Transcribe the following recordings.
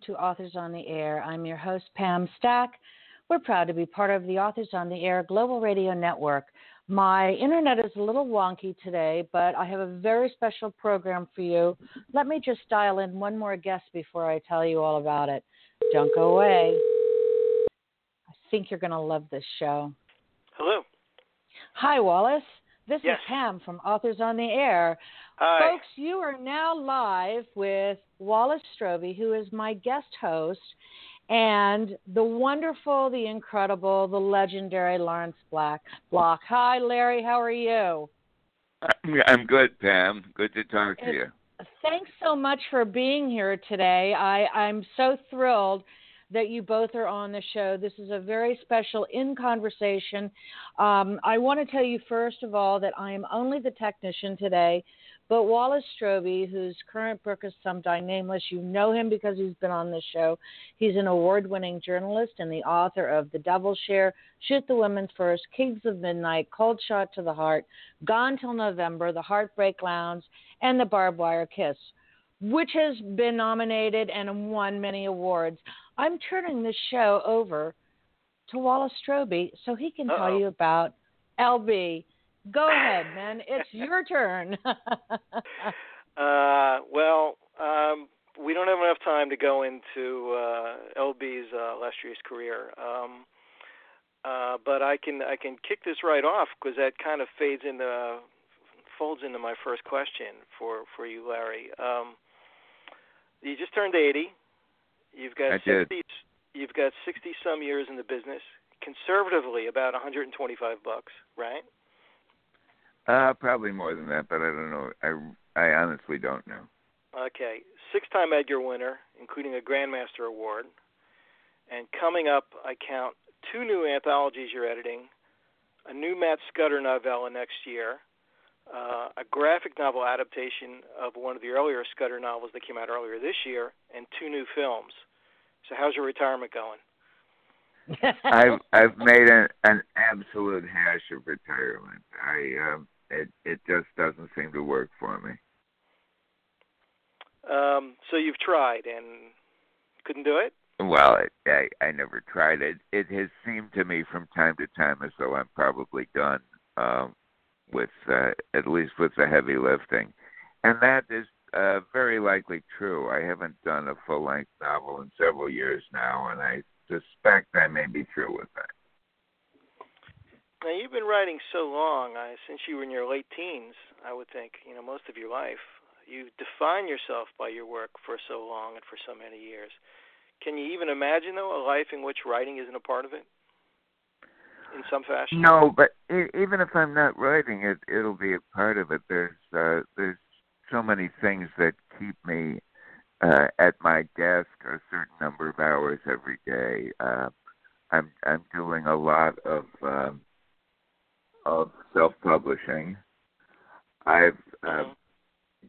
afternoon, everyone. Welcome to Authors on the Air. I'm your host, Pam Stack. We're proud to be part of the Authors on the Air Global Radio Network. My internet is a little wonky today, but I have a very special program for you. Let me just dial in one more guest before I tell you all about it. Don't go away. I think you're going to love this show. Hello. Hi, Wallace. This yes. is Pam from Authors on the Air. Hi. Folks, you are now live with Wallace Stroby, who is my guest host, and the wonderful, the incredible, the legendary Lawrence Black Block. Hi, Larry. How are you? I'm good, Pam. Good to talk to you. Thanks so much for being here today. I, I'm so thrilled that you both are on the show. This is a very special in conversation. Um, I want to tell you, first of all, that I am only the technician today, but Wallace Stroby, whose current book is Some Die Nameless, you know him because he's been on this show. He's an award winning journalist and the author of The Devil Share, Shoot the Woman First, Kings of Midnight, Cold Shot to the Heart, Gone Till November, The Heartbreak Lounge, and The Barbed Wire Kiss which has been nominated and won many awards. I'm turning this show over to Wallace Stroby so he can Uh-oh. tell you about LB. Go ahead, man. It's your turn. uh, well, um, we don't have enough time to go into uh, LB's uh, illustrious career. Um, uh, but I can I can kick this right off because that kind of fades into folds into my first question for for you, Larry. Um, you just turned 80. You've got I 60. did. You've got 60 some years in the business. Conservatively, about 125 bucks, right? Uh, probably more than that, but I don't know. I I honestly don't know. Okay, six-time Edgar winner, including a Grandmaster Award, and coming up, I count two new anthologies you're editing, a new Matt Scudder novella next year, uh, a graphic novel adaptation of one of the earlier Scudder novels that came out earlier this year, and two new films. So, how's your retirement going? I've I've made an an absolute hash of retirement. I um, it it just doesn't seem to work for me. Um, so you've tried and couldn't do it. Well, it, I I never tried it. It has seemed to me from time to time as though I'm probably done um, with uh, at least with the heavy lifting, and that is uh, very likely true. I haven't done a full length novel in several years now, and I suspect I may be through with that. Now you've been writing so long, uh, since you were in your late teens. I would think you know most of your life. You define yourself by your work for so long and for so many years. Can you even imagine though a life in which writing isn't a part of it, in some fashion? No, but e even if I'm not writing it, it'll be a part of it. There's uh, there's so many things that keep me uh, at my desk a certain number of hours every day. Uh, I'm I'm doing a lot of um, of self publishing. I've uh,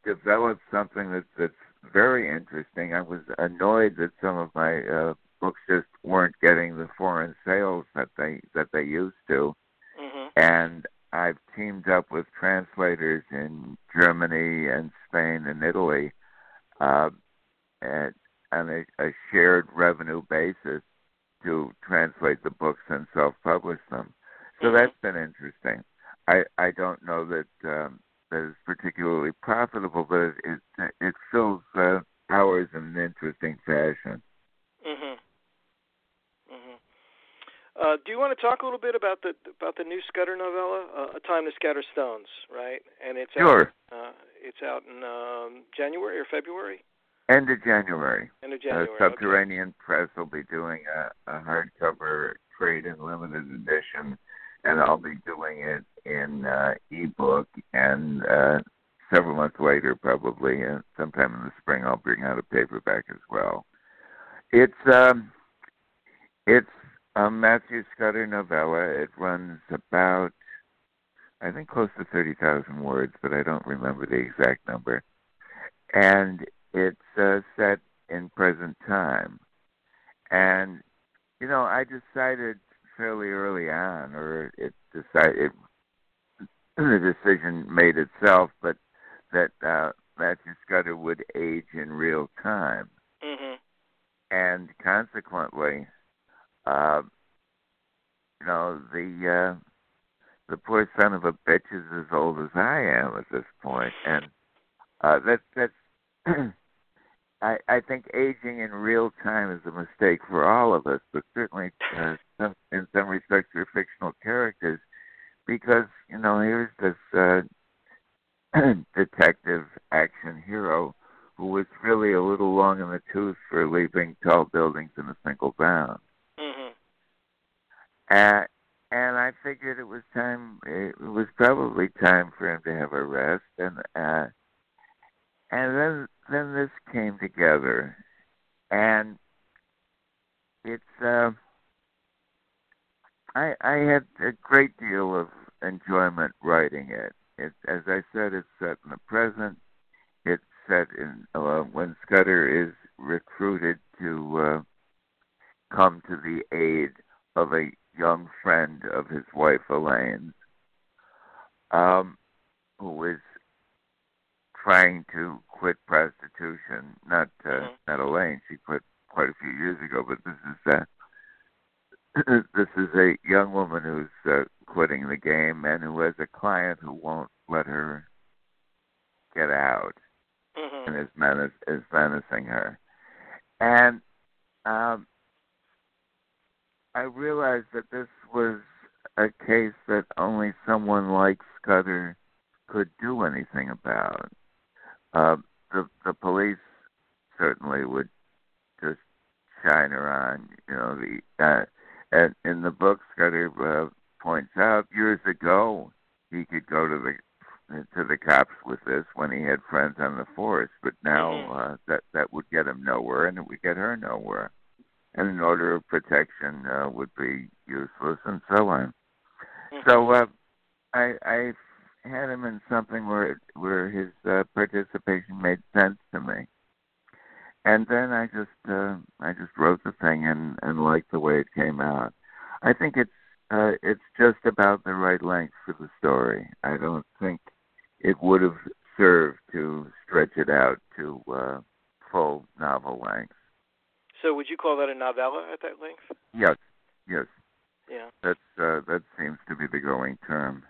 developed something that that's very interesting. I was annoyed that some of my uh, books just weren't getting the foreign sales that they that they used to, Mhm. and I've teamed up with translators in Germany and Spain and Italy, uh, at, on a, a shared revenue basis to translate the books and self-publish them. So Mhm. that's been interesting. I I don't know that um, that is particularly profitable, but it it, it fills uh, hours in an interesting fashion. Mhm. Mhm. Uh, do you want to talk a little bit about the about the new Scudder novella, uh, "A Time to Scatter Stones"? Right, and it's Sure. out. Uh, it's out in um, January or February. End of January. End of Uh, January. okay. Subterranean Press will be doing a, a hardcover trade and limited edition, and I'll be doing it in uh, ebook. And uh, several months later, probably uh, sometime in the spring, I'll bring out a paperback as well. It's um, it's a Matthew Scudder novella. It runs about, I think, close to thirty thousand words, but I don't remember the exact number. And it's uh, set in present time. And you know, I decided fairly early on, or it decided it, the decision made itself, but that uh, Matthew Scudder would age in real time, Mhm. and consequently, uh, you know, the uh, the poor son of a bitch is as old as I am at this point, and uh, that that's. I, I think aging in real time is a mistake for all of us, but certainly uh, some, in some respects for fictional characters, because you know here's this uh, detective action hero who was really a little long in the tooth for leaping tall buildings in a single bound. Mhm. Uh, and I figured it was time. It was probably time for him to have a rest, and uh, and then then this came together, and it's. Uh, I I had a great deal of enjoyment writing it. It, as I said, it's set in the present. It's set in uh, when Scudder is recruited to uh, come to the aid of a young friend of his wife Elaine's, um, who is trying to quit prostitution. Not uh, Mhm. not Elaine; she quit quite a few years ago. But this is uh, this is a young woman who's uh, quitting the game and who has a client who won't let her get out Mhm. and is menace is menacing her. And um, I realized that this was a case that only someone like Scudder could do anything about. Uh, the the police certainly would just shine her on. You know the uh, and in the book Scudder uh, points out years ago he could go to the to the cops with this when he had friends on the force, but now Mhm. uh, that that would get him nowhere, and it would get her nowhere. And an order of protection uh, would be useless, and so on. Mhm. So uh, I I had him in something where where his uh, participation made sense to me, and then I just uh, I just wrote the thing and and liked the way it came out. I think it's uh, it's just about the right length for the story. I don't think it would have served to stretch it out to uh, full novel length. So would you call that a novella at that length? Yes, yes, Yeah. that's uh, that seems to be the going term.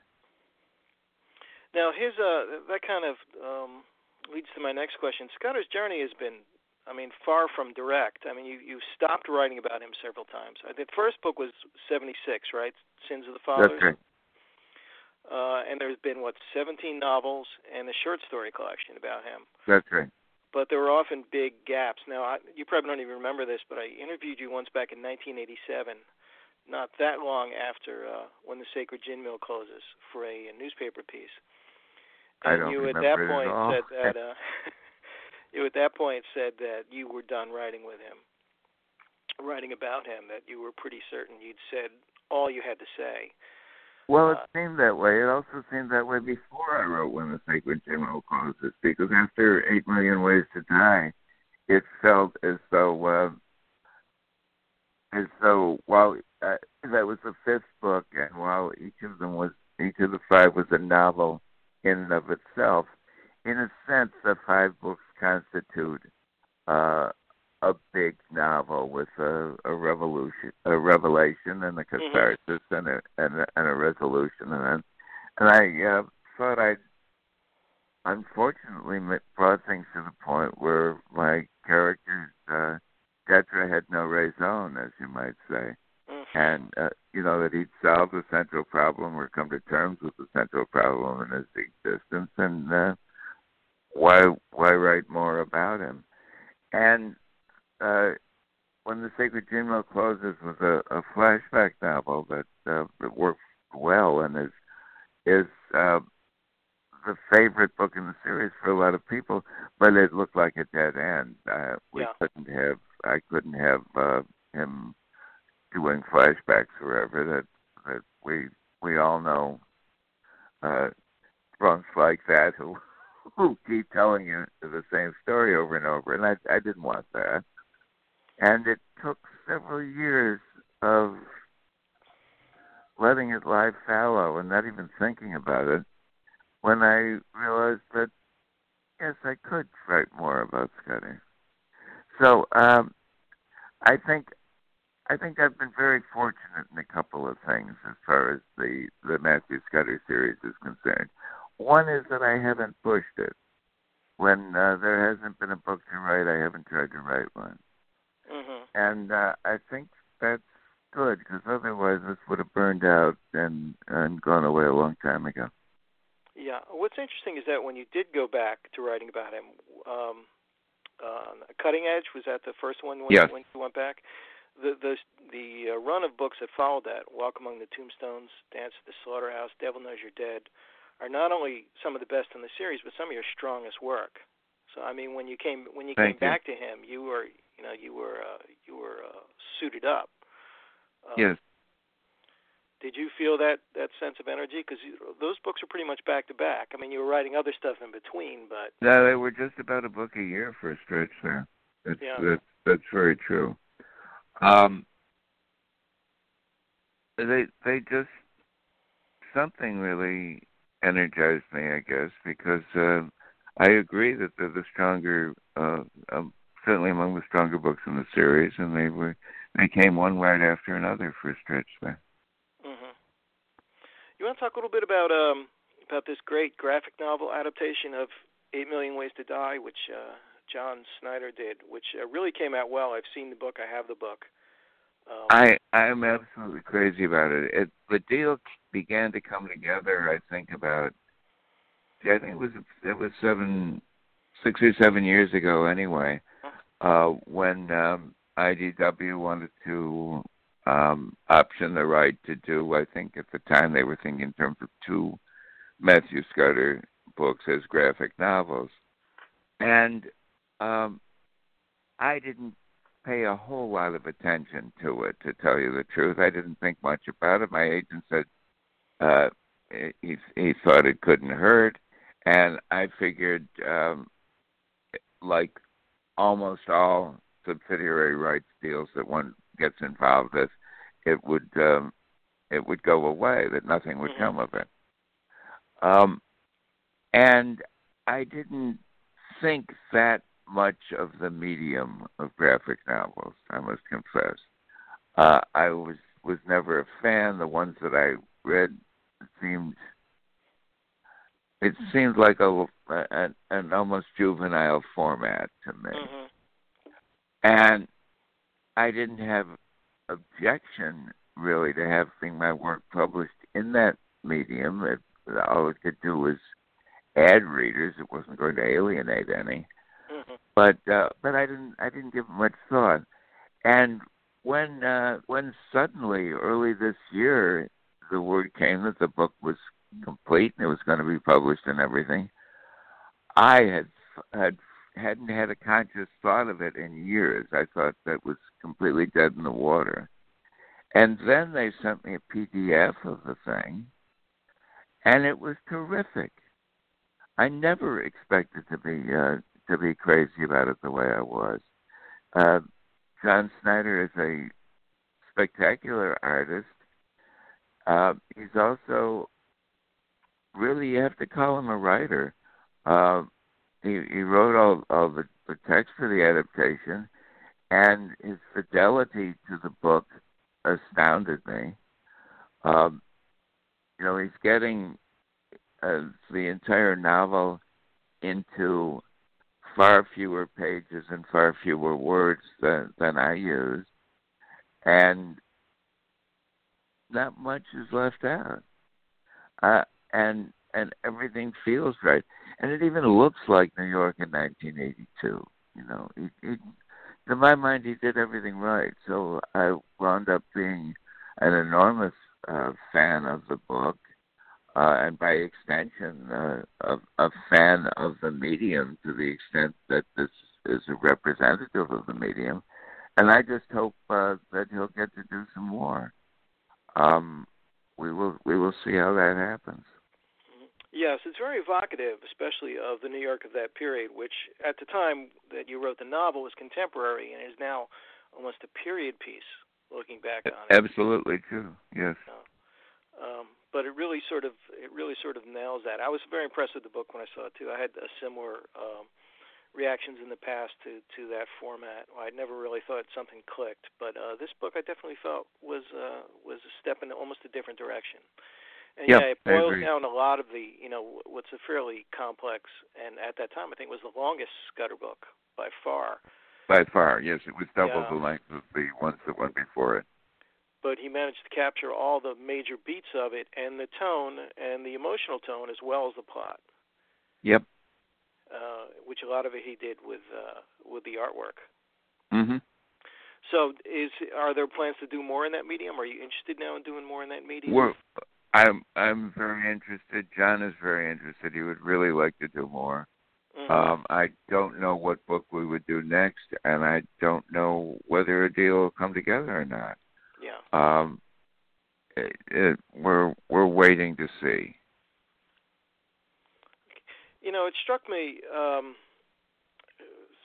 Now, here's a that kind of um, leads to my next question. Scudder's journey has been, I mean, far from direct. I mean, you you stopped writing about him several times. The first book was '76, right? Sins of the Fathers. That's right. Uh, and there's been what 17 novels and a short story collection about him. That's right. But there were often big gaps. Now, I, you probably don't even remember this, but I interviewed you once back in 1987, not that long after uh, when the Sacred Gin Mill closes for a, a newspaper piece. I don't you at that point said that uh, you at that point said that you were done writing with him, writing about him. That you were pretty certain you'd said all you had to say. Well, it Uh, seemed that way. It also seemed that way before I wrote When the Sacred Gin Mill Closes, because after Eight Million Ways to Die, it felt as though, uh, as though while uh, that was the fifth book, and while each of them was, each of the five was a novel in and of itself, in a sense, the five books constitute uh, a big novel with a, a revolution, a revelation, and a catharsis, and a and a, and a resolution, and and I uh, thought I unfortunately brought things to the point where my characters, uh, Detra had no raison, as you might say. And uh, you know that he'd solve the central problem or come to terms with the central problem in his existence, and uh, why why write more about him? And uh, when the Sacred Mill closes was a, a flashback novel that uh, that worked well and is is uh, the favorite book in the series for a lot of people, but it looked like a dead end. Uh, we Yeah. couldn't have I couldn't have uh, him doing flashbacks forever. That that we we all know uh, drunks like that who who keep telling you the same story over and over, and I I didn't want that. And it took several years of letting it lie fallow and not even thinking about it when I realized that guess I could write more about Scudder. So um, I think I think I've been very fortunate in a couple of things as far as the the Matthew Scudder series is concerned. One is that I haven't pushed it. When uh, there hasn't been a book to write, I haven't tried to write one. Mm-hmm. And uh, I think that's good because otherwise this would have burned out and and gone away a long time ago. Yeah. What's interesting is that when you did go back to writing about him, um, uh, Cutting Edge was that the first one when, yes. when you went back? The the the uh, run of books that followed that, Walk Among the Tombstones, Dance at the Slaughterhouse, Devil Knows You're Dead, are not only some of the best in the series, but some of your strongest work. So I mean, when you came when you Thank came you. back to him, you were you know you were uh, you were uh, suited up. Uh, yes. Did you feel that that sense of energy? Because those books are pretty much back to back. I mean, you were writing other stuff in between, but No, they were just about a book a year for a stretch there. That's Yeah. that's that's very true. Um, they they just something really energized me, I guess, because uh, I agree that they're the stronger, uh, um, certainly among the stronger books in the series, and they were they came one right after another for a stretch there. Mm-hmm. you want to talk a little bit about um about this great graphic novel adaptation of Eight Million Ways to Die, which uh, John Snyder did, which uh, really came out well. I've seen the book. I have the book. Um, I I'm absolutely crazy about it. It the deal began to come together. I think about I think it was it was seven six or seven years ago anyway. Uh, when um, IDW wanted to um, option the right to do. I think at the time they were thinking in terms of two Matthew Scudder books as graphic novels, and um, I didn't pay a whole lot of attention to it. To tell you the truth, I didn't think much about it. My agent said uh, he he thought it couldn't hurt, and I figured, um, like almost all subsidiary rights deals that one gets involved with, it would um, it would go away. That nothing would Mhm. come of it. Um, and I didn't think that much of the medium of graphic novels. I must confess. Uh, I was was never a fan. The ones that I read seemed it seemed like a, a an almost juvenile format to me, hmm and I didn't have objection really to having my work published in that medium. It, all it could do was add readers. It wasn't going to alienate any. But uh, but I didn't I didn't give much thought. And when uh, when suddenly early this year the word came that the book was complete and it was going to be published and everything, I had had hadn't had a conscious thought of it in years. I thought that was completely dead in the water. And then they sent me a PDF of the thing, and it was terrific. I never expected to be uh, to be crazy about it the way I was. Uh, John Snyder is a spectacular artist. Uh, he's also really you have to call him a writer. Uh, he he wrote all all the, the text for the adaptation, and his fidelity to the book astounded me. Um, you know, he's getting uh, the entire novel into far fewer pages and far fewer words than, than I use, and not much is left out. Uh, and and everything feels right, and it even looks like New York in 1982. You know, he, he, to my mind, he did everything right. So I wound up being an enormous uh, fan of the book, uh, and by extension, uh, a, a fan of the medium to the extent that this is a representative of the medium. And I just hope uh, that he'll get to do some more. Um, we will we will see how that happens. Yes, it's very evocative, especially of the New York of that period, which at the time that you wrote the novel was contemporary and is now almost a period piece. Looking back on it, Absolutely true. Yes. um, but it really sort of it really sort of nails that. I was very impressed with the book when I saw it too. I had a similar um, reactions in the past to to that format. I never really thought something clicked, but uh, this book I definitely felt was uh, was a step in almost a different direction. And yep, yeah, it boils down a lot of the you know what's a fairly complex and at that time I think was the longest Scudder book by far. By far, yes, it was double yeah. the length of the ones that went before it. But he managed to capture all the major beats of it and the tone and the emotional tone as well as the plot. Yep uh, which a lot of it he did with uh, with the artwork. Mm-hmm. So, is are there plans to do more in that medium? Are you interested now in doing more in that medium? Well, I'm I'm very interested. John is very interested. He would really like to do more. Mm-hmm. Um, I don't know what book we would do next, and I don't know whether a deal will come together or not. Yeah. Um, it, it, we're we're waiting to see. You know, it struck me. Um,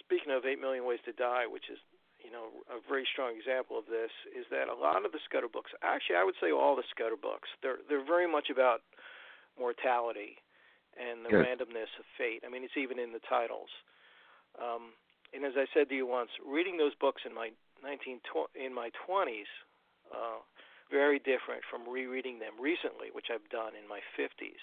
speaking of Eight Million Ways to Die, which is you know a very strong example of this, is that a lot of the Scudder books, actually, I would say all the Scudder books, they're they're very much about mortality and the randomness of fate. I mean, it's even in the titles. Um, and as I said to you once, reading those books in my 19 in my 20s, uh, very different from rereading them recently, which I've done in my 50s.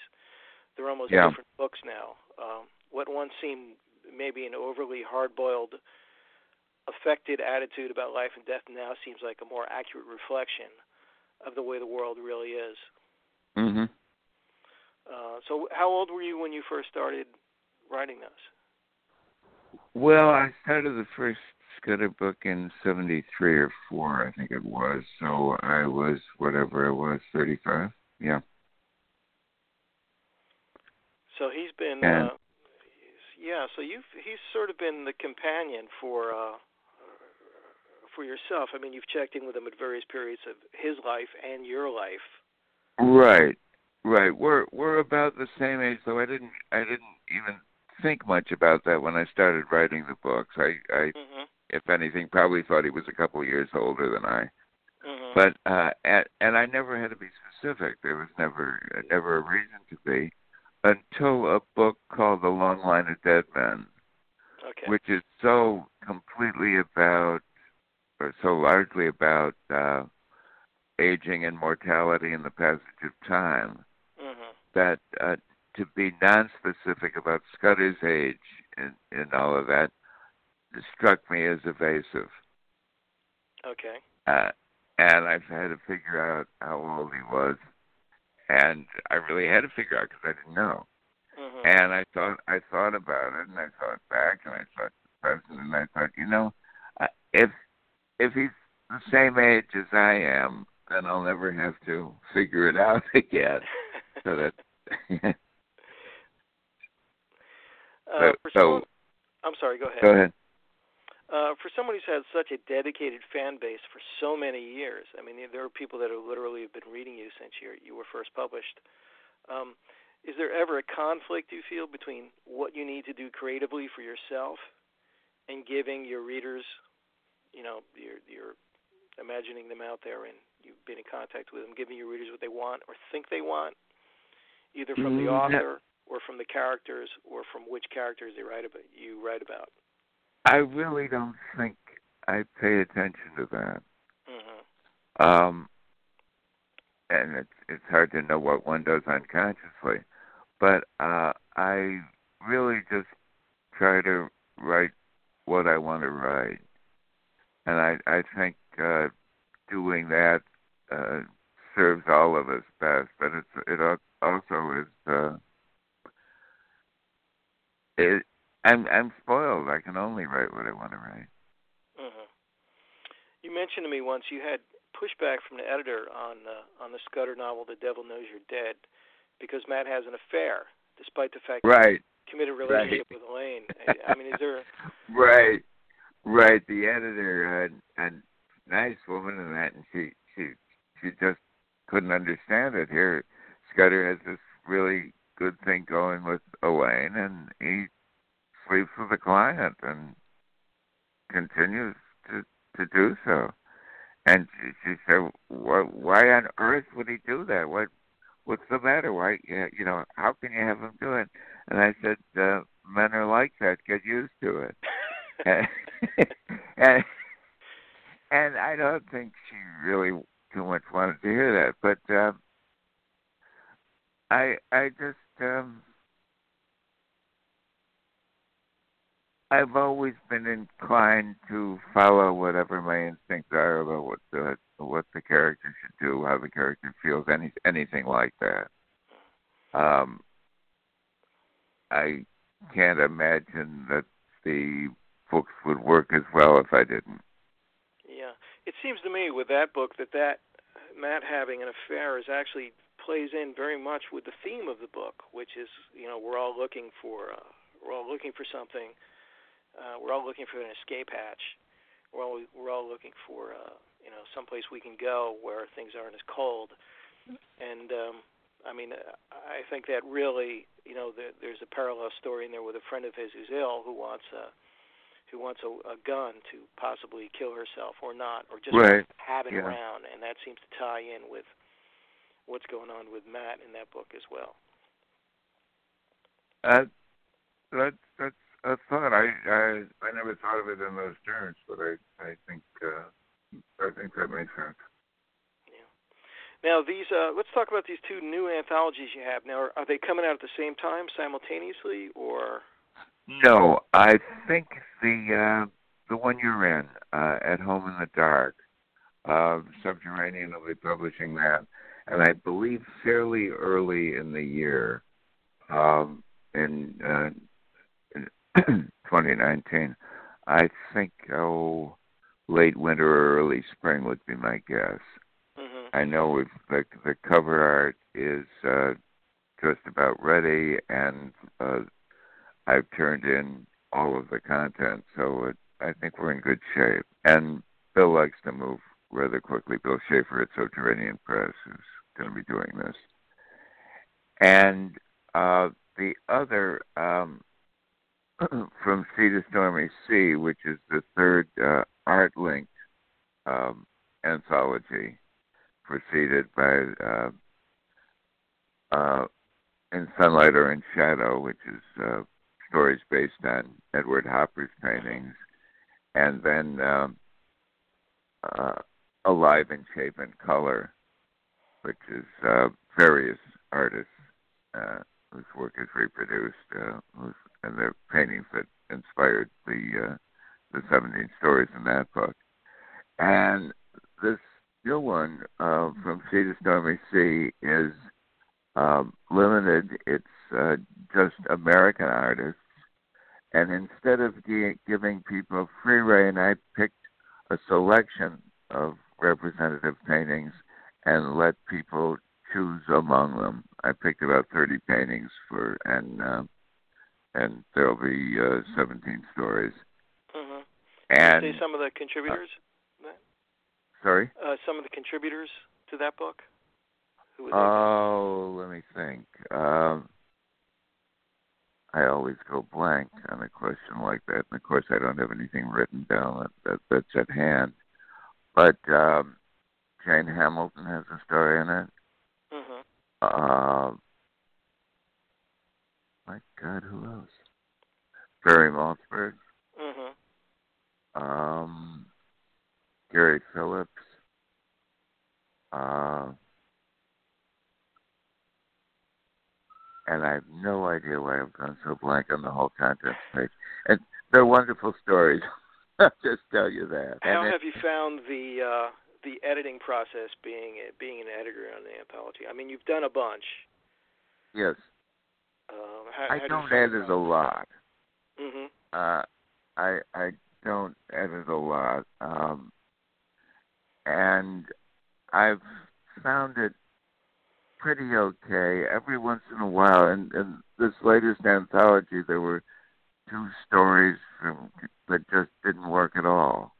They're almost yeah. different books now. Um, what once seemed maybe an overly hard-boiled, affected attitude about life and death now seems like a more accurate reflection of the way the world really is. Mhm. Uh, so, how old were you when you first started writing those? Well, I started the first Scudder book in '73 or four, I think it was. So I was whatever it was, 35. Yeah. So he's been, and, uh, yeah. So you've he's sort of been the companion for uh, for yourself. I mean, you've checked in with him at various periods of his life and your life. Right, right. We're we're about the same age, though. I didn't I didn't even think much about that when I started writing the books. I, I mm-hmm. If anything, probably thought he was a couple of years older than I. Mm-hmm. But uh, and, and I never had to be specific. There was never never a reason to be until a book called The Long Line of Dead Men, okay. which is so completely about, or so largely about uh, aging and mortality and the passage of time, mm-hmm. that uh, to be non-specific about Scudder's age and, and all of that struck me as evasive. Okay. Uh, and I've had to figure out how old he was and I really had to figure out because I didn't know. Mm-hmm. And I thought I thought about it, and I thought back, and I thought present, and I thought, you know, if if he's the same age as I am, then I'll never have to figure it out again. so that. uh, so, someone, I'm sorry. Go ahead. Go ahead. Uh, for someone who's had such a dedicated fan base for so many years, I mean, there are people that have literally have been reading you since you you were first published. Um, is there ever a conflict you feel between what you need to do creatively for yourself and giving your readers, you know, you're, you're imagining them out there and you've been in contact with them, giving your readers what they want or think they want, either from the Mm, author or from the characters or from which characters they write about you write about? I really don't think I pay attention to that. Mm-hmm. Um, and it's it's hard to know what one does unconsciously, but uh, I really just try to write what I want to write, and I I think uh, doing that uh, serves all of us best. But it's it also is uh, it I'm I'm spoiled. I can only write what I want to write. Mm-hmm. You mentioned to me once you had pushback from the editor on uh, on the Scudder novel "The Devil Knows You're Dead" because Matt has an affair, despite the fact right. that he committed a relationship right. with Elaine. I mean, is there? Right, right. The editor, uh, a nice woman, and that, and she she she just couldn't understand it. Here, Scudder has this really good thing going with Elaine, and he sleeps with the client and continues to to do so. And she, she said, "Why on earth would he do that? What what's the matter? Why, you know, how can you have him do it? And I said, uh, men are like that. Get used to it. and, and and I don't think she really too much wanted to hear that, but um, I I just um, I've always been inclined to follow whatever my instincts are about what the what the character should do, how the character feels, any anything like that. Um, I can't imagine that the books would work as well if I didn't. Yeah, it seems to me with that book that that Matt having an affair is actually plays in very much with the theme of the book, which is you know we're all looking for uh, we're all looking for something uh, we're all looking for an escape hatch. We're all we're all looking for uh, you know someplace we can go where things aren't as cold. And um, I mean, I think that really you know the, there's a parallel story in there with a friend of his who's ill who wants a who wants a, a gun to possibly kill herself or not or just right. have it yeah. around, and that seems to tie in with what's going on with Matt in that book as well. Uh, that that's a thought. I I I never thought of it in those terms, but I I think uh, I think that makes sense. Yeah. Now these uh, let's talk about these two new anthologies you have. Now are, are they coming out at the same time simultaneously or? No, I think the uh, the one you're in, uh, at home in the dark, uh, Subterranean will be publishing that, and I believe fairly early in the year, um, in uh, 2019. I think oh, late winter or early spring would be my guess. Mm-hmm. I know if the the cover art is uh, just about ready, and uh, I've turned in all of the content, so it, I think we're in good shape. And Bill likes to move rather quickly. Bill Schafer at Subterranean Press is going to be doing this. And uh, the other um, from Sea to Stormy Sea, which is the third uh, art linked um, anthology preceded by uh, uh, In Sunlight or in Shadow, which is uh, stories based on Edward Hopper's paintings, and then um, uh, Alive in Shape and Color, which is uh, various artists uh, whose work is reproduced, uh, whose and the paintings that inspired the uh, the 17 stories in that book. And this new one uh, from Sea to Stormy Sea is um, limited. It's uh, just American artists. And instead of giving people free reign, I picked a selection of representative paintings and let people choose among them. I picked about 30 paintings for, and uh, and there'll be uh, 17 stories. Mm-hmm. And say some of the contributors. Uh, sorry. Uh, some of the contributors to that book. Who oh, let me think. Um, I always go blank on a question like that, and of course, I don't have anything written down that, that that's at hand. But um, Jane Hamilton has a story in it. Mm-hmm. My God, who else? Barry Malzberg. Mm-hmm. Um, Gary Phillips. Uh, and I have no idea why I've gone so blank on the whole contents page. And they're wonderful stories. I'll just tell you that. How and have it, you found the uh, the editing process being being an editor on the anthology? I mean, you've done a bunch. Yes. Um, how, I how don't do edit a lot. Mm-hmm. Uh, I I don't edit a lot, um, and I've found it pretty okay. Every once in a while, and in this latest anthology, there were two stories from, that just didn't work at all,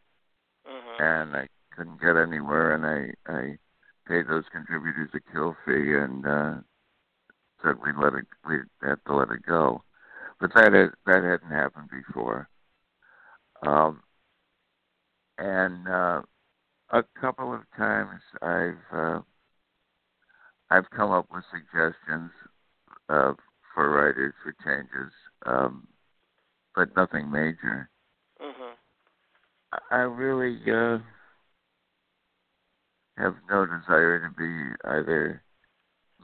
mm-hmm. and I couldn't get anywhere, and I I paid those contributors a kill fee, and uh, said we let it we had to let it go. But that is, that hadn't happened before. Um, and uh, a couple of times I've uh, I've come up with suggestions uh, for writers for changes, um, but nothing major. Mhm. I really uh, have no desire to be either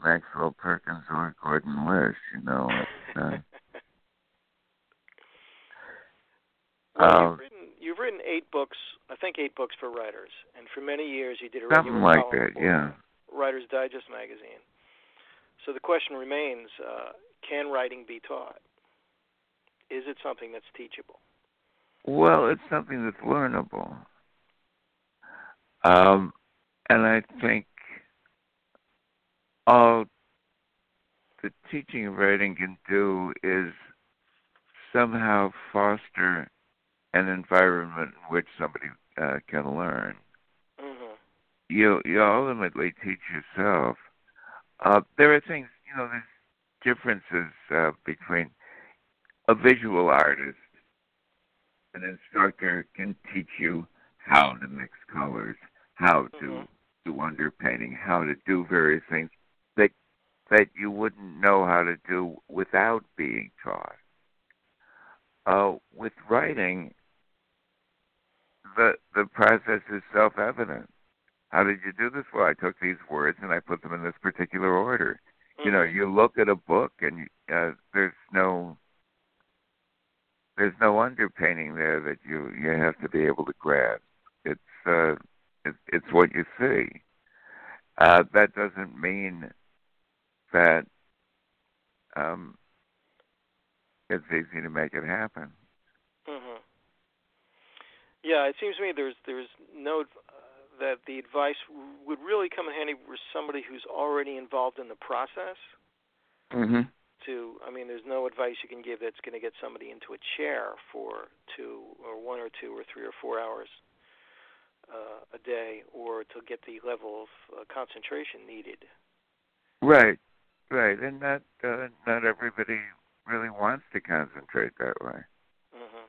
Maxwell Perkins or Gordon Lish. You know. Uh, well, um, you've written you've written eight books, I think eight books for writers, and for many years you did a something regular like column that. for Yeah. Writer's Digest magazine. So the question remains: uh, Can writing be taught? Is it something that's teachable? Well, it's something that's learnable. Um, and I think all the teaching of writing can do is somehow foster an environment in which somebody uh, can learn. Mhm. You you ultimately teach yourself. Uh, there are things you know. There's differences uh, between a visual artist. An instructor can teach you how to mix colors, how to Mhm. do underpainting, how to do various things that you wouldn't know how to do without being taught. Uh, with writing, the the process is self evident. How did you do this? Well, I took these words and I put them in this particular order. You know, Mhm. you look at a book and uh, there's no there's no underpainting there that you you have to be able to grasp. It's uh, it, it's what you see. Uh, that doesn't mean that um, it's easy to make it happen. Mhm. Yeah, it seems to me there's there's no uh, that the advice would really come in handy for somebody who's already involved in the process. Mm-hmm. To, I mean, there's no advice you can give that's going to get somebody into a chair for two or one or two or three or four hours uh, a day, or to get the level of uh, concentration needed. Right, right, and not uh, not everybody really wants to concentrate that way. hmm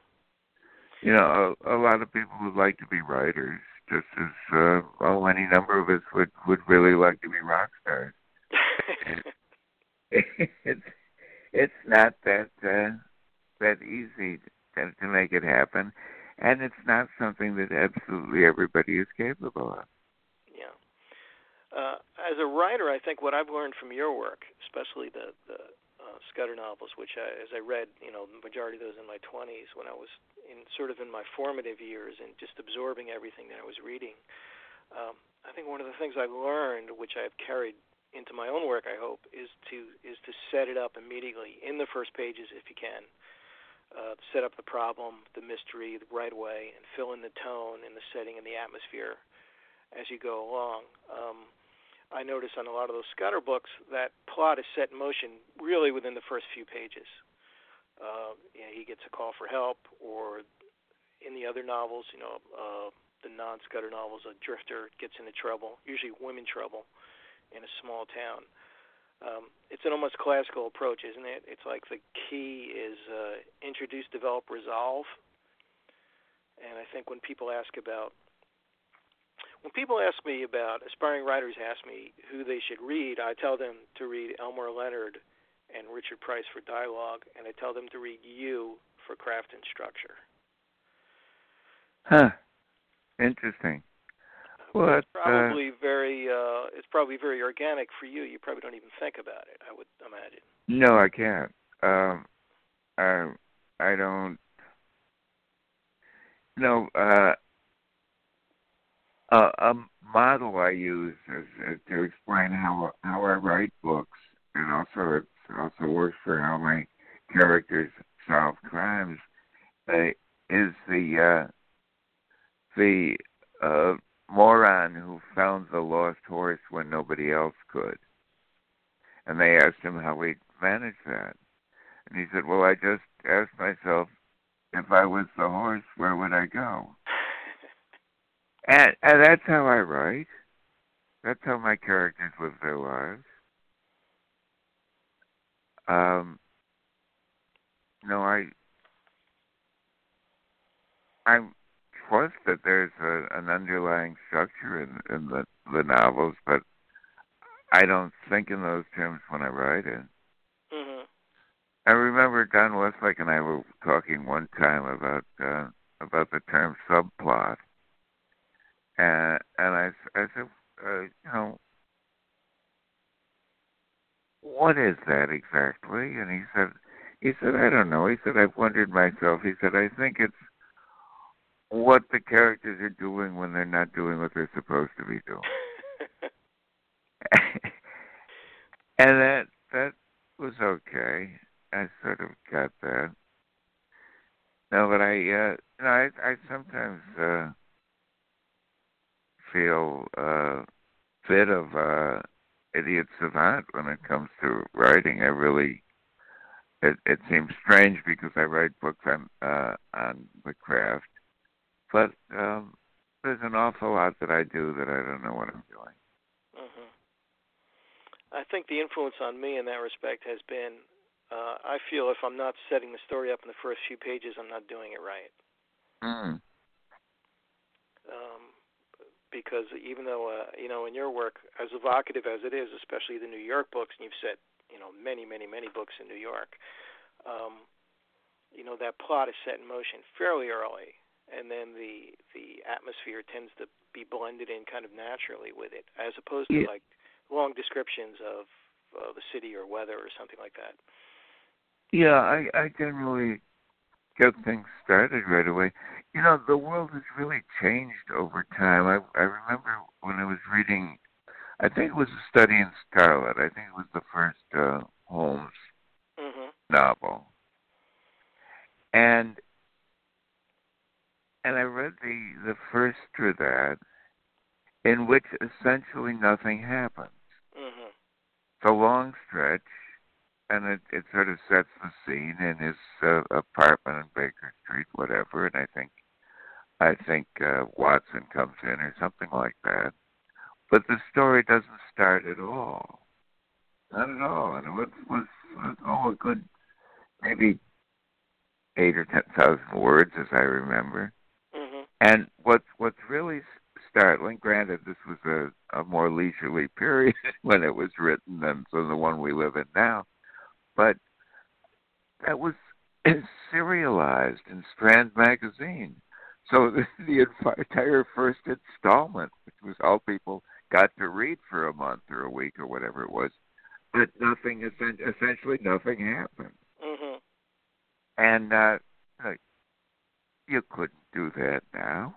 You know, a, a lot of people would like to be writers, just as uh, oh, any number of us would would really like to be rock stars. it's it's not that uh, that easy to, to make it happen, and it's not something that absolutely everybody is capable of. Uh, as a writer, I think what I've learned from your work, especially the the uh, Scudder novels, which I, as I read, you know, the majority of those in my 20s when I was in sort of in my formative years and just absorbing everything that I was reading. Um, I think one of the things I learned, which I've carried into my own work, I hope, is to is to set it up immediately in the first pages if you can. Uh, set up the problem, the mystery, the right away, and fill in the tone and the setting and the atmosphere as you go along. Um, I notice on a lot of those Scudder books that plot is set in motion really within the first few pages. Uh, you know, he gets a call for help, or in the other novels, you know, uh, the non-Scudder novels, a drifter gets into trouble, usually women trouble, in a small town. Um, it's an almost classical approach, isn't it? It's like the key is uh, introduce, develop, resolve. And I think when people ask about when people ask me about aspiring writers ask me who they should read, I tell them to read Elmore Leonard and Richard Price for dialogue, and I tell them to read you for craft and structure. Huh. Interesting. Well, it's probably uh, very uh, it's probably very organic for you. You probably don't even think about it. I would imagine. No, I can't. Um, I I don't. No, uh, a, a model I use is to explain how how I write books, and also it also works for how my characters solve crimes. Uh, is the uh, the uh, moron who found the lost horse when nobody else could, and they asked him how he managed that, and he said, "Well, I just asked myself." If I was the horse, where would I go? And, and that's how I write. That's how my characters live their lives. Um, no, I I trust that there's a, an underlying structure in, in the the novels, but I don't think in those terms when I write it. Mhm. I remember Don Westlake and I were talking one time about uh, about the term subplot, and and I I said, uh, you know, what is that exactly? And he said, he said, I don't know. He said, I've wondered myself. He said, I think it's what the characters are doing when they're not doing what they're supposed to be doing. and that that was okay. I sort of got that. No, but I, uh, you know, I, I sometimes uh, feel a uh, bit of uh, idiot savant when it comes to writing. I really, it, it seems strange because I write books on uh, on the craft, but um, there's an awful lot that I do that I don't know what I'm doing. Mhm. I think the influence on me in that respect has been uh, I feel if I'm not setting the story up in the first few pages, I'm not doing it right. Mm. Um, because even though uh, you know in your work, as evocative as it is, especially the New York books, and you've set you know many, many, many books in New York, um, you know that plot is set in motion fairly early, and then the the atmosphere tends to be blended in kind of naturally with it, as opposed to Yeah. like long descriptions of uh, the city or weather or something like that. Yeah, I, I generally get things started right away. You know, the world has really changed over time. I I remember when I was reading, I think it was a study in Scarlet. I think it was the first uh, Holmes Mhm. novel, and and I read the the first to that, in which essentially nothing happens. Mhm. It's a long stretch, and it it sort of sets the scene in his uh, apartment in Baker Street, whatever. And I think I think uh, Watson comes or something like that. But the story doesn't start at all, not at all. And it was was, was oh a good maybe eight or ten thousand words, as I remember. Mhm. And what's what's really startling, granted this was a, a more leisurely period when it was written than, than the one we live in now, but that was serialized in Strand magazine. So the, the entire first installment, which was all people got to read for a month or a week or whatever it was, but nothing essentially nothing happened. Mhm. And uh, like, you couldn't do that now.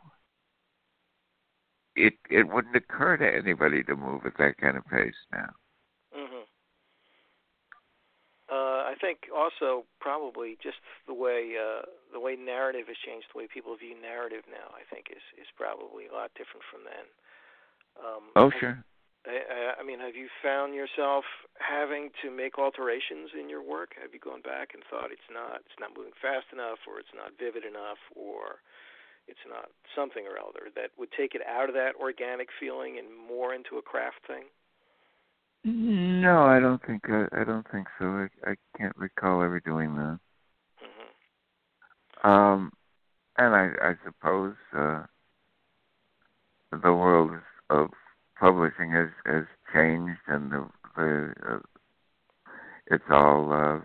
It it wouldn't occur to anybody to move at that kind of pace now. Mhm. Uh, I think also probably just the way uh, the way narrative has changed, the way people view narrative now, I think is is probably a lot different from then. Um, Oh sure. I, I mean, have you found yourself having to make alterations in your work? Have you gone back and thought it's not it's not moving fast enough, or it's not vivid enough, or it's not something or other that would take it out of that organic feeling and more into a craft thing? No, I don't think I, I don't think so. I, I can't recall ever doing that. hmm Um, and I, I suppose uh, the world of publishing has has changed, and the the uh, it's all uh,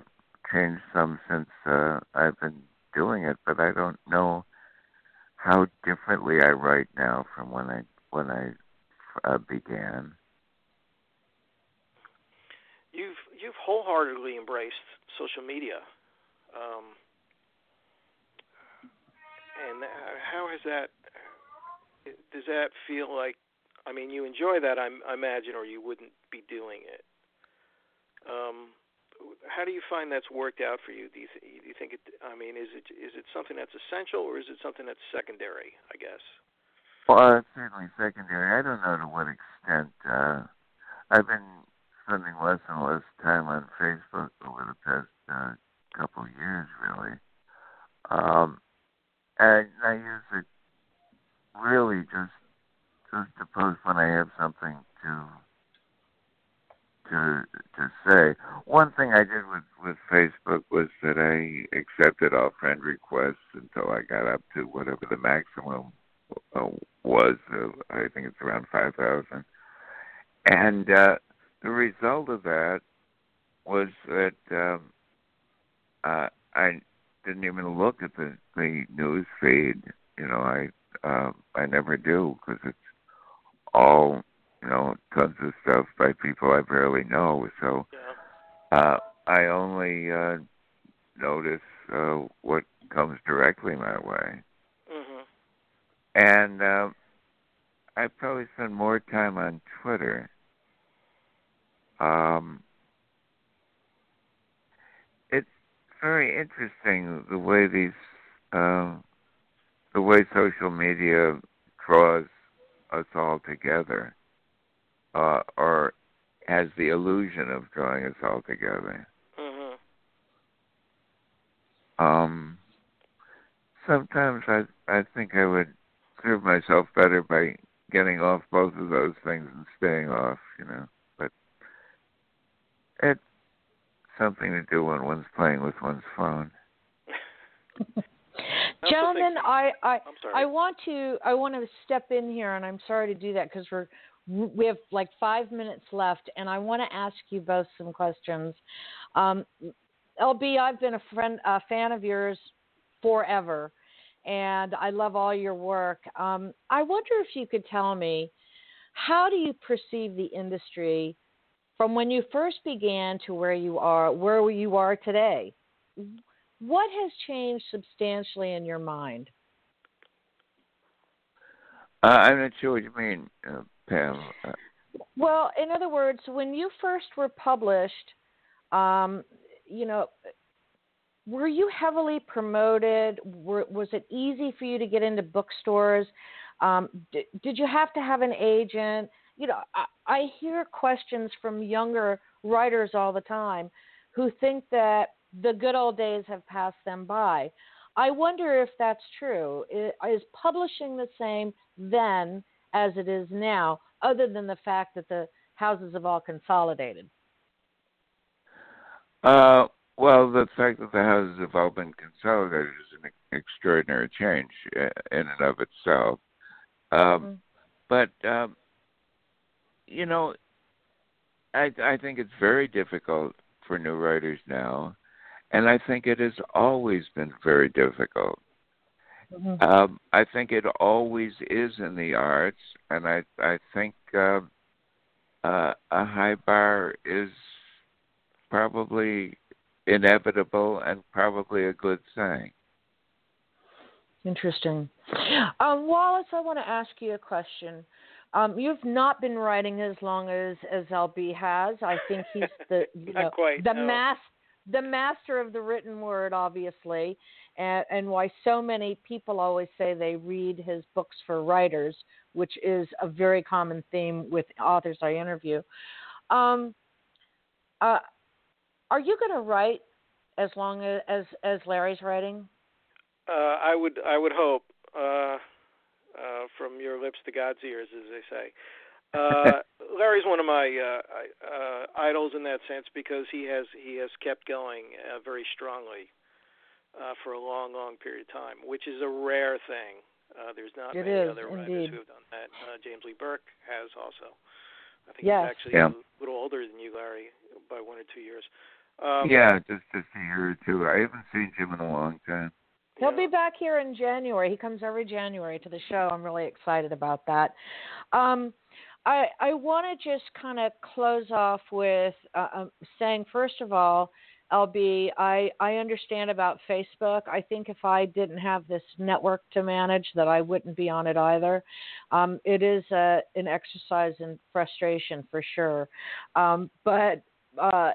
changed some since uh, I've been doing it. But I don't know how differently I write now from when I when I uh, began. You've you've wholeheartedly embraced social media, um, and uh, how has that? Does that feel like? I mean, you enjoy that, I, I imagine, or you wouldn't be doing it. Um, how do you find that's worked out for you? Do you, th- do you think it? I mean, is it is it something that's essential, or is it something that's secondary? I guess. Well, it's certainly secondary. I don't know to what extent. Uh, I've been spending less and less time on Facebook over the past uh, couple of years, really. Um, and I use it really just just to post when I have something to to to say. One thing I did with with Facebook was that I accepted all friend requests until I got up to whatever the maximum uh, was. Uh, I think it's around five thousand, and uh, the result of that was that um, uh, I didn't even look at the the news feed. You know, I uh, I never do because it's all you know tons of stuff by people I barely know. So Yeah. uh, I only uh, notice uh, what comes directly my way, Mhm. and uh, I probably spend more time on Twitter. Um, it's very interesting the way these, uh, the way social media draws us all together, uh, or has the illusion of drawing us all together. Mhm. Um, sometimes I I think I would serve myself better by getting off both of those things and staying off, you know. But it's something to do when one's playing with one's phone. That's Gentlemen. I, I I'm. I want to I want to step in here, and I'm sorry to do that because we're we have like five minutes left, and I want to ask you both some questions. Um, LB, I've been a friend, a fan of yours forever, and I love all your work. Um, I wonder if you could tell me how do you perceive the industry from when you first began to where you are, where you are today? What has changed substantially in your mind? Uh, I'm not sure what you mean, uh, Pam. Uh, Well, in other words, when you first were published, um, you know, were you heavily promoted? Were, was it easy for you to get into bookstores? Um, did, did you have to have an agent? You know, I, I hear questions from younger writers all the time who think that the good old days have passed them by. I wonder if that's true. Is publishing the same then as it is now, other than the fact that the houses have all consolidated? Uh, well, the fact that the houses have all been consolidated is an extraordinary change uh, in and of itself. Um, Mhm. But um, you know, I I think it's very difficult for new writers now, and I think it has always been very difficult. Mhm. Um, I think it always is in the arts, and I I think uh, uh, a high bar is probably inevitable and probably a good thing. Interesting. Um, Wallace, I want to ask you a question. Um, you've not been writing as long as as LB has. I think he's the you know quite, the no. mas the master of the written word, obviously, and, and why so many people always say they read his books for writers, which is a very common theme with authors I interview. Um, uh, are you going to write as long as, as as Larry's writing? Uh, I would I would hope uh, uh, from your lips to God's ears, as they say. Uh, Larry's one of my uh, uh, idols in that sense because he has he has kept going uh, very strongly uh, for a long long period of time, which is a rare thing. Uh, there's not It many is, other writers who have done that. Uh, James Lee Burke has also. I think Yes. he's actually Yeah. a little older than you, Larry, by one or two years. Um, yeah, just just a year or two. I haven't seen Jim in a long time. He'll yeah. be back here in January. He comes every January to the show. I'm really excited about that. Um, I I want to just kind of close off with uh, um, saying, first of all, LB, I I understand about Facebook. I think if I didn't have this network to manage, that I wouldn't be on it either. Um, it is a, an exercise in frustration for sure, um, but. Uh,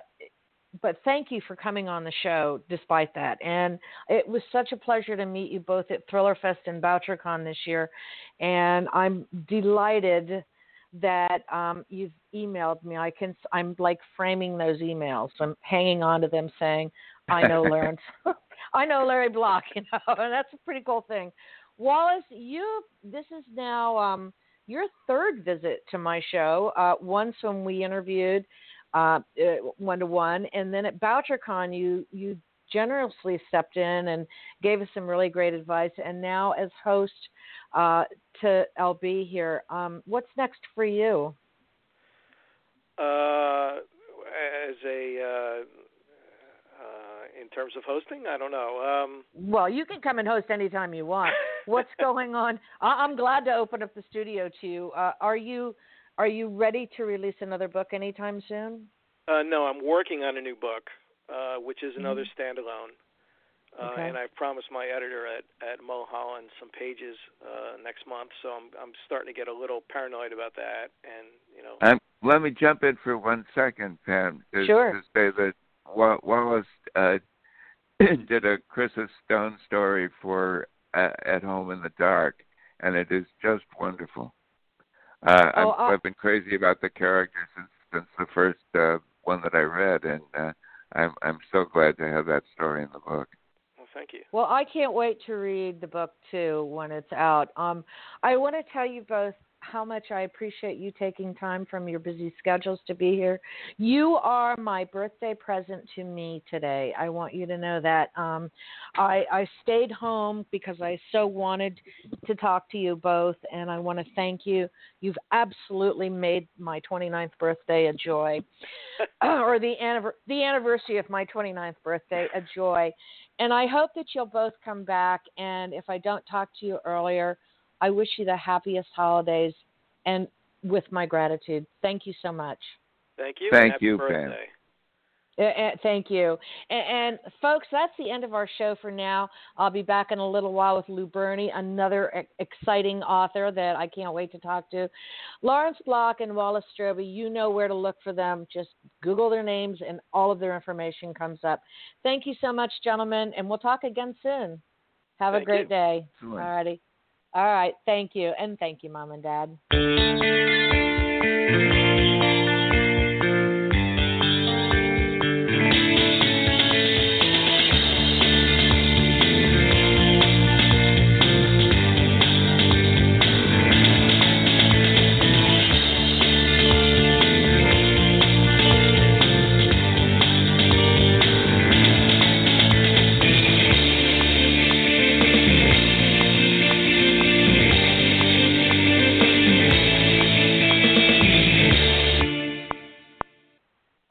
but thank you for coming on the show despite that. And it was such a pleasure to meet you both at Thriller Fest and BoucherCon this year. And I'm delighted that um, you've emailed me. I can I'm like framing those emails. I'm hanging on to them saying, I know Lawrence. I know Larry Block, you know, and that's a pretty cool thing. Wallace, you this is now um, your third visit to my show. Uh, once when we interviewed one to one, and then at BoucherCon, you you generously stepped in and gave us some really great advice. And now, as host uh, to LB here, um, what's next for you? Uh, as a uh, uh, in terms of hosting, I don't know. Um, well, you can come and host anytime you want. What's going on? I- am glad to open up the studio to you. Uh, are you are you ready to release another book anytime soon? Uh, no, I'm working on a new book, uh, which is another mm-hmm. standalone. Uh, okay. And I promised my editor at at Mulholland some pages uh, next month, so I'm I'm starting to get a little paranoid about that. And you know, um, let me jump in for one second, Pam. To, sure. To say that Wallace uh, did a Crissa Stone story for uh, At Home in the Dark, and it is just wonderful. Uh, oh, i have been crazy about the character since since the first uh, one that I read, and uh, I'm I'm so glad to have that story in the book. Well, thank you. Well, I can't wait to read the book too when it's out. Um, I want to tell you both how much I appreciate you taking time from your busy schedules to be here. You are my birthday present to me today. I want you to know that. Um, I, I stayed home because I so wanted to talk to you both, and I want to thank you. You've absolutely made my 29th birthday a joy, or the, the anniversary of my 29th birthday a joy. And I hope that you'll both come back. And if I don't talk to you earlier, I wish you the happiest holidays and with my gratitude. Thank you so much. Thank you. Thank you, birthday. Pam. Uh, thank you. And, and, folks, that's the end of our show for now. I'll be back in a little while with Lou Berney, another exciting author that I can't wait to talk to. Lawrence Block and Wallace Stroby, you know where to look for them. Just Google their names and all of their information comes up. Thank you so much, gentlemen, and we'll talk again soon. Have thank a great you. day. All righty. All right. Thank you. And thank you, Mom and Dad.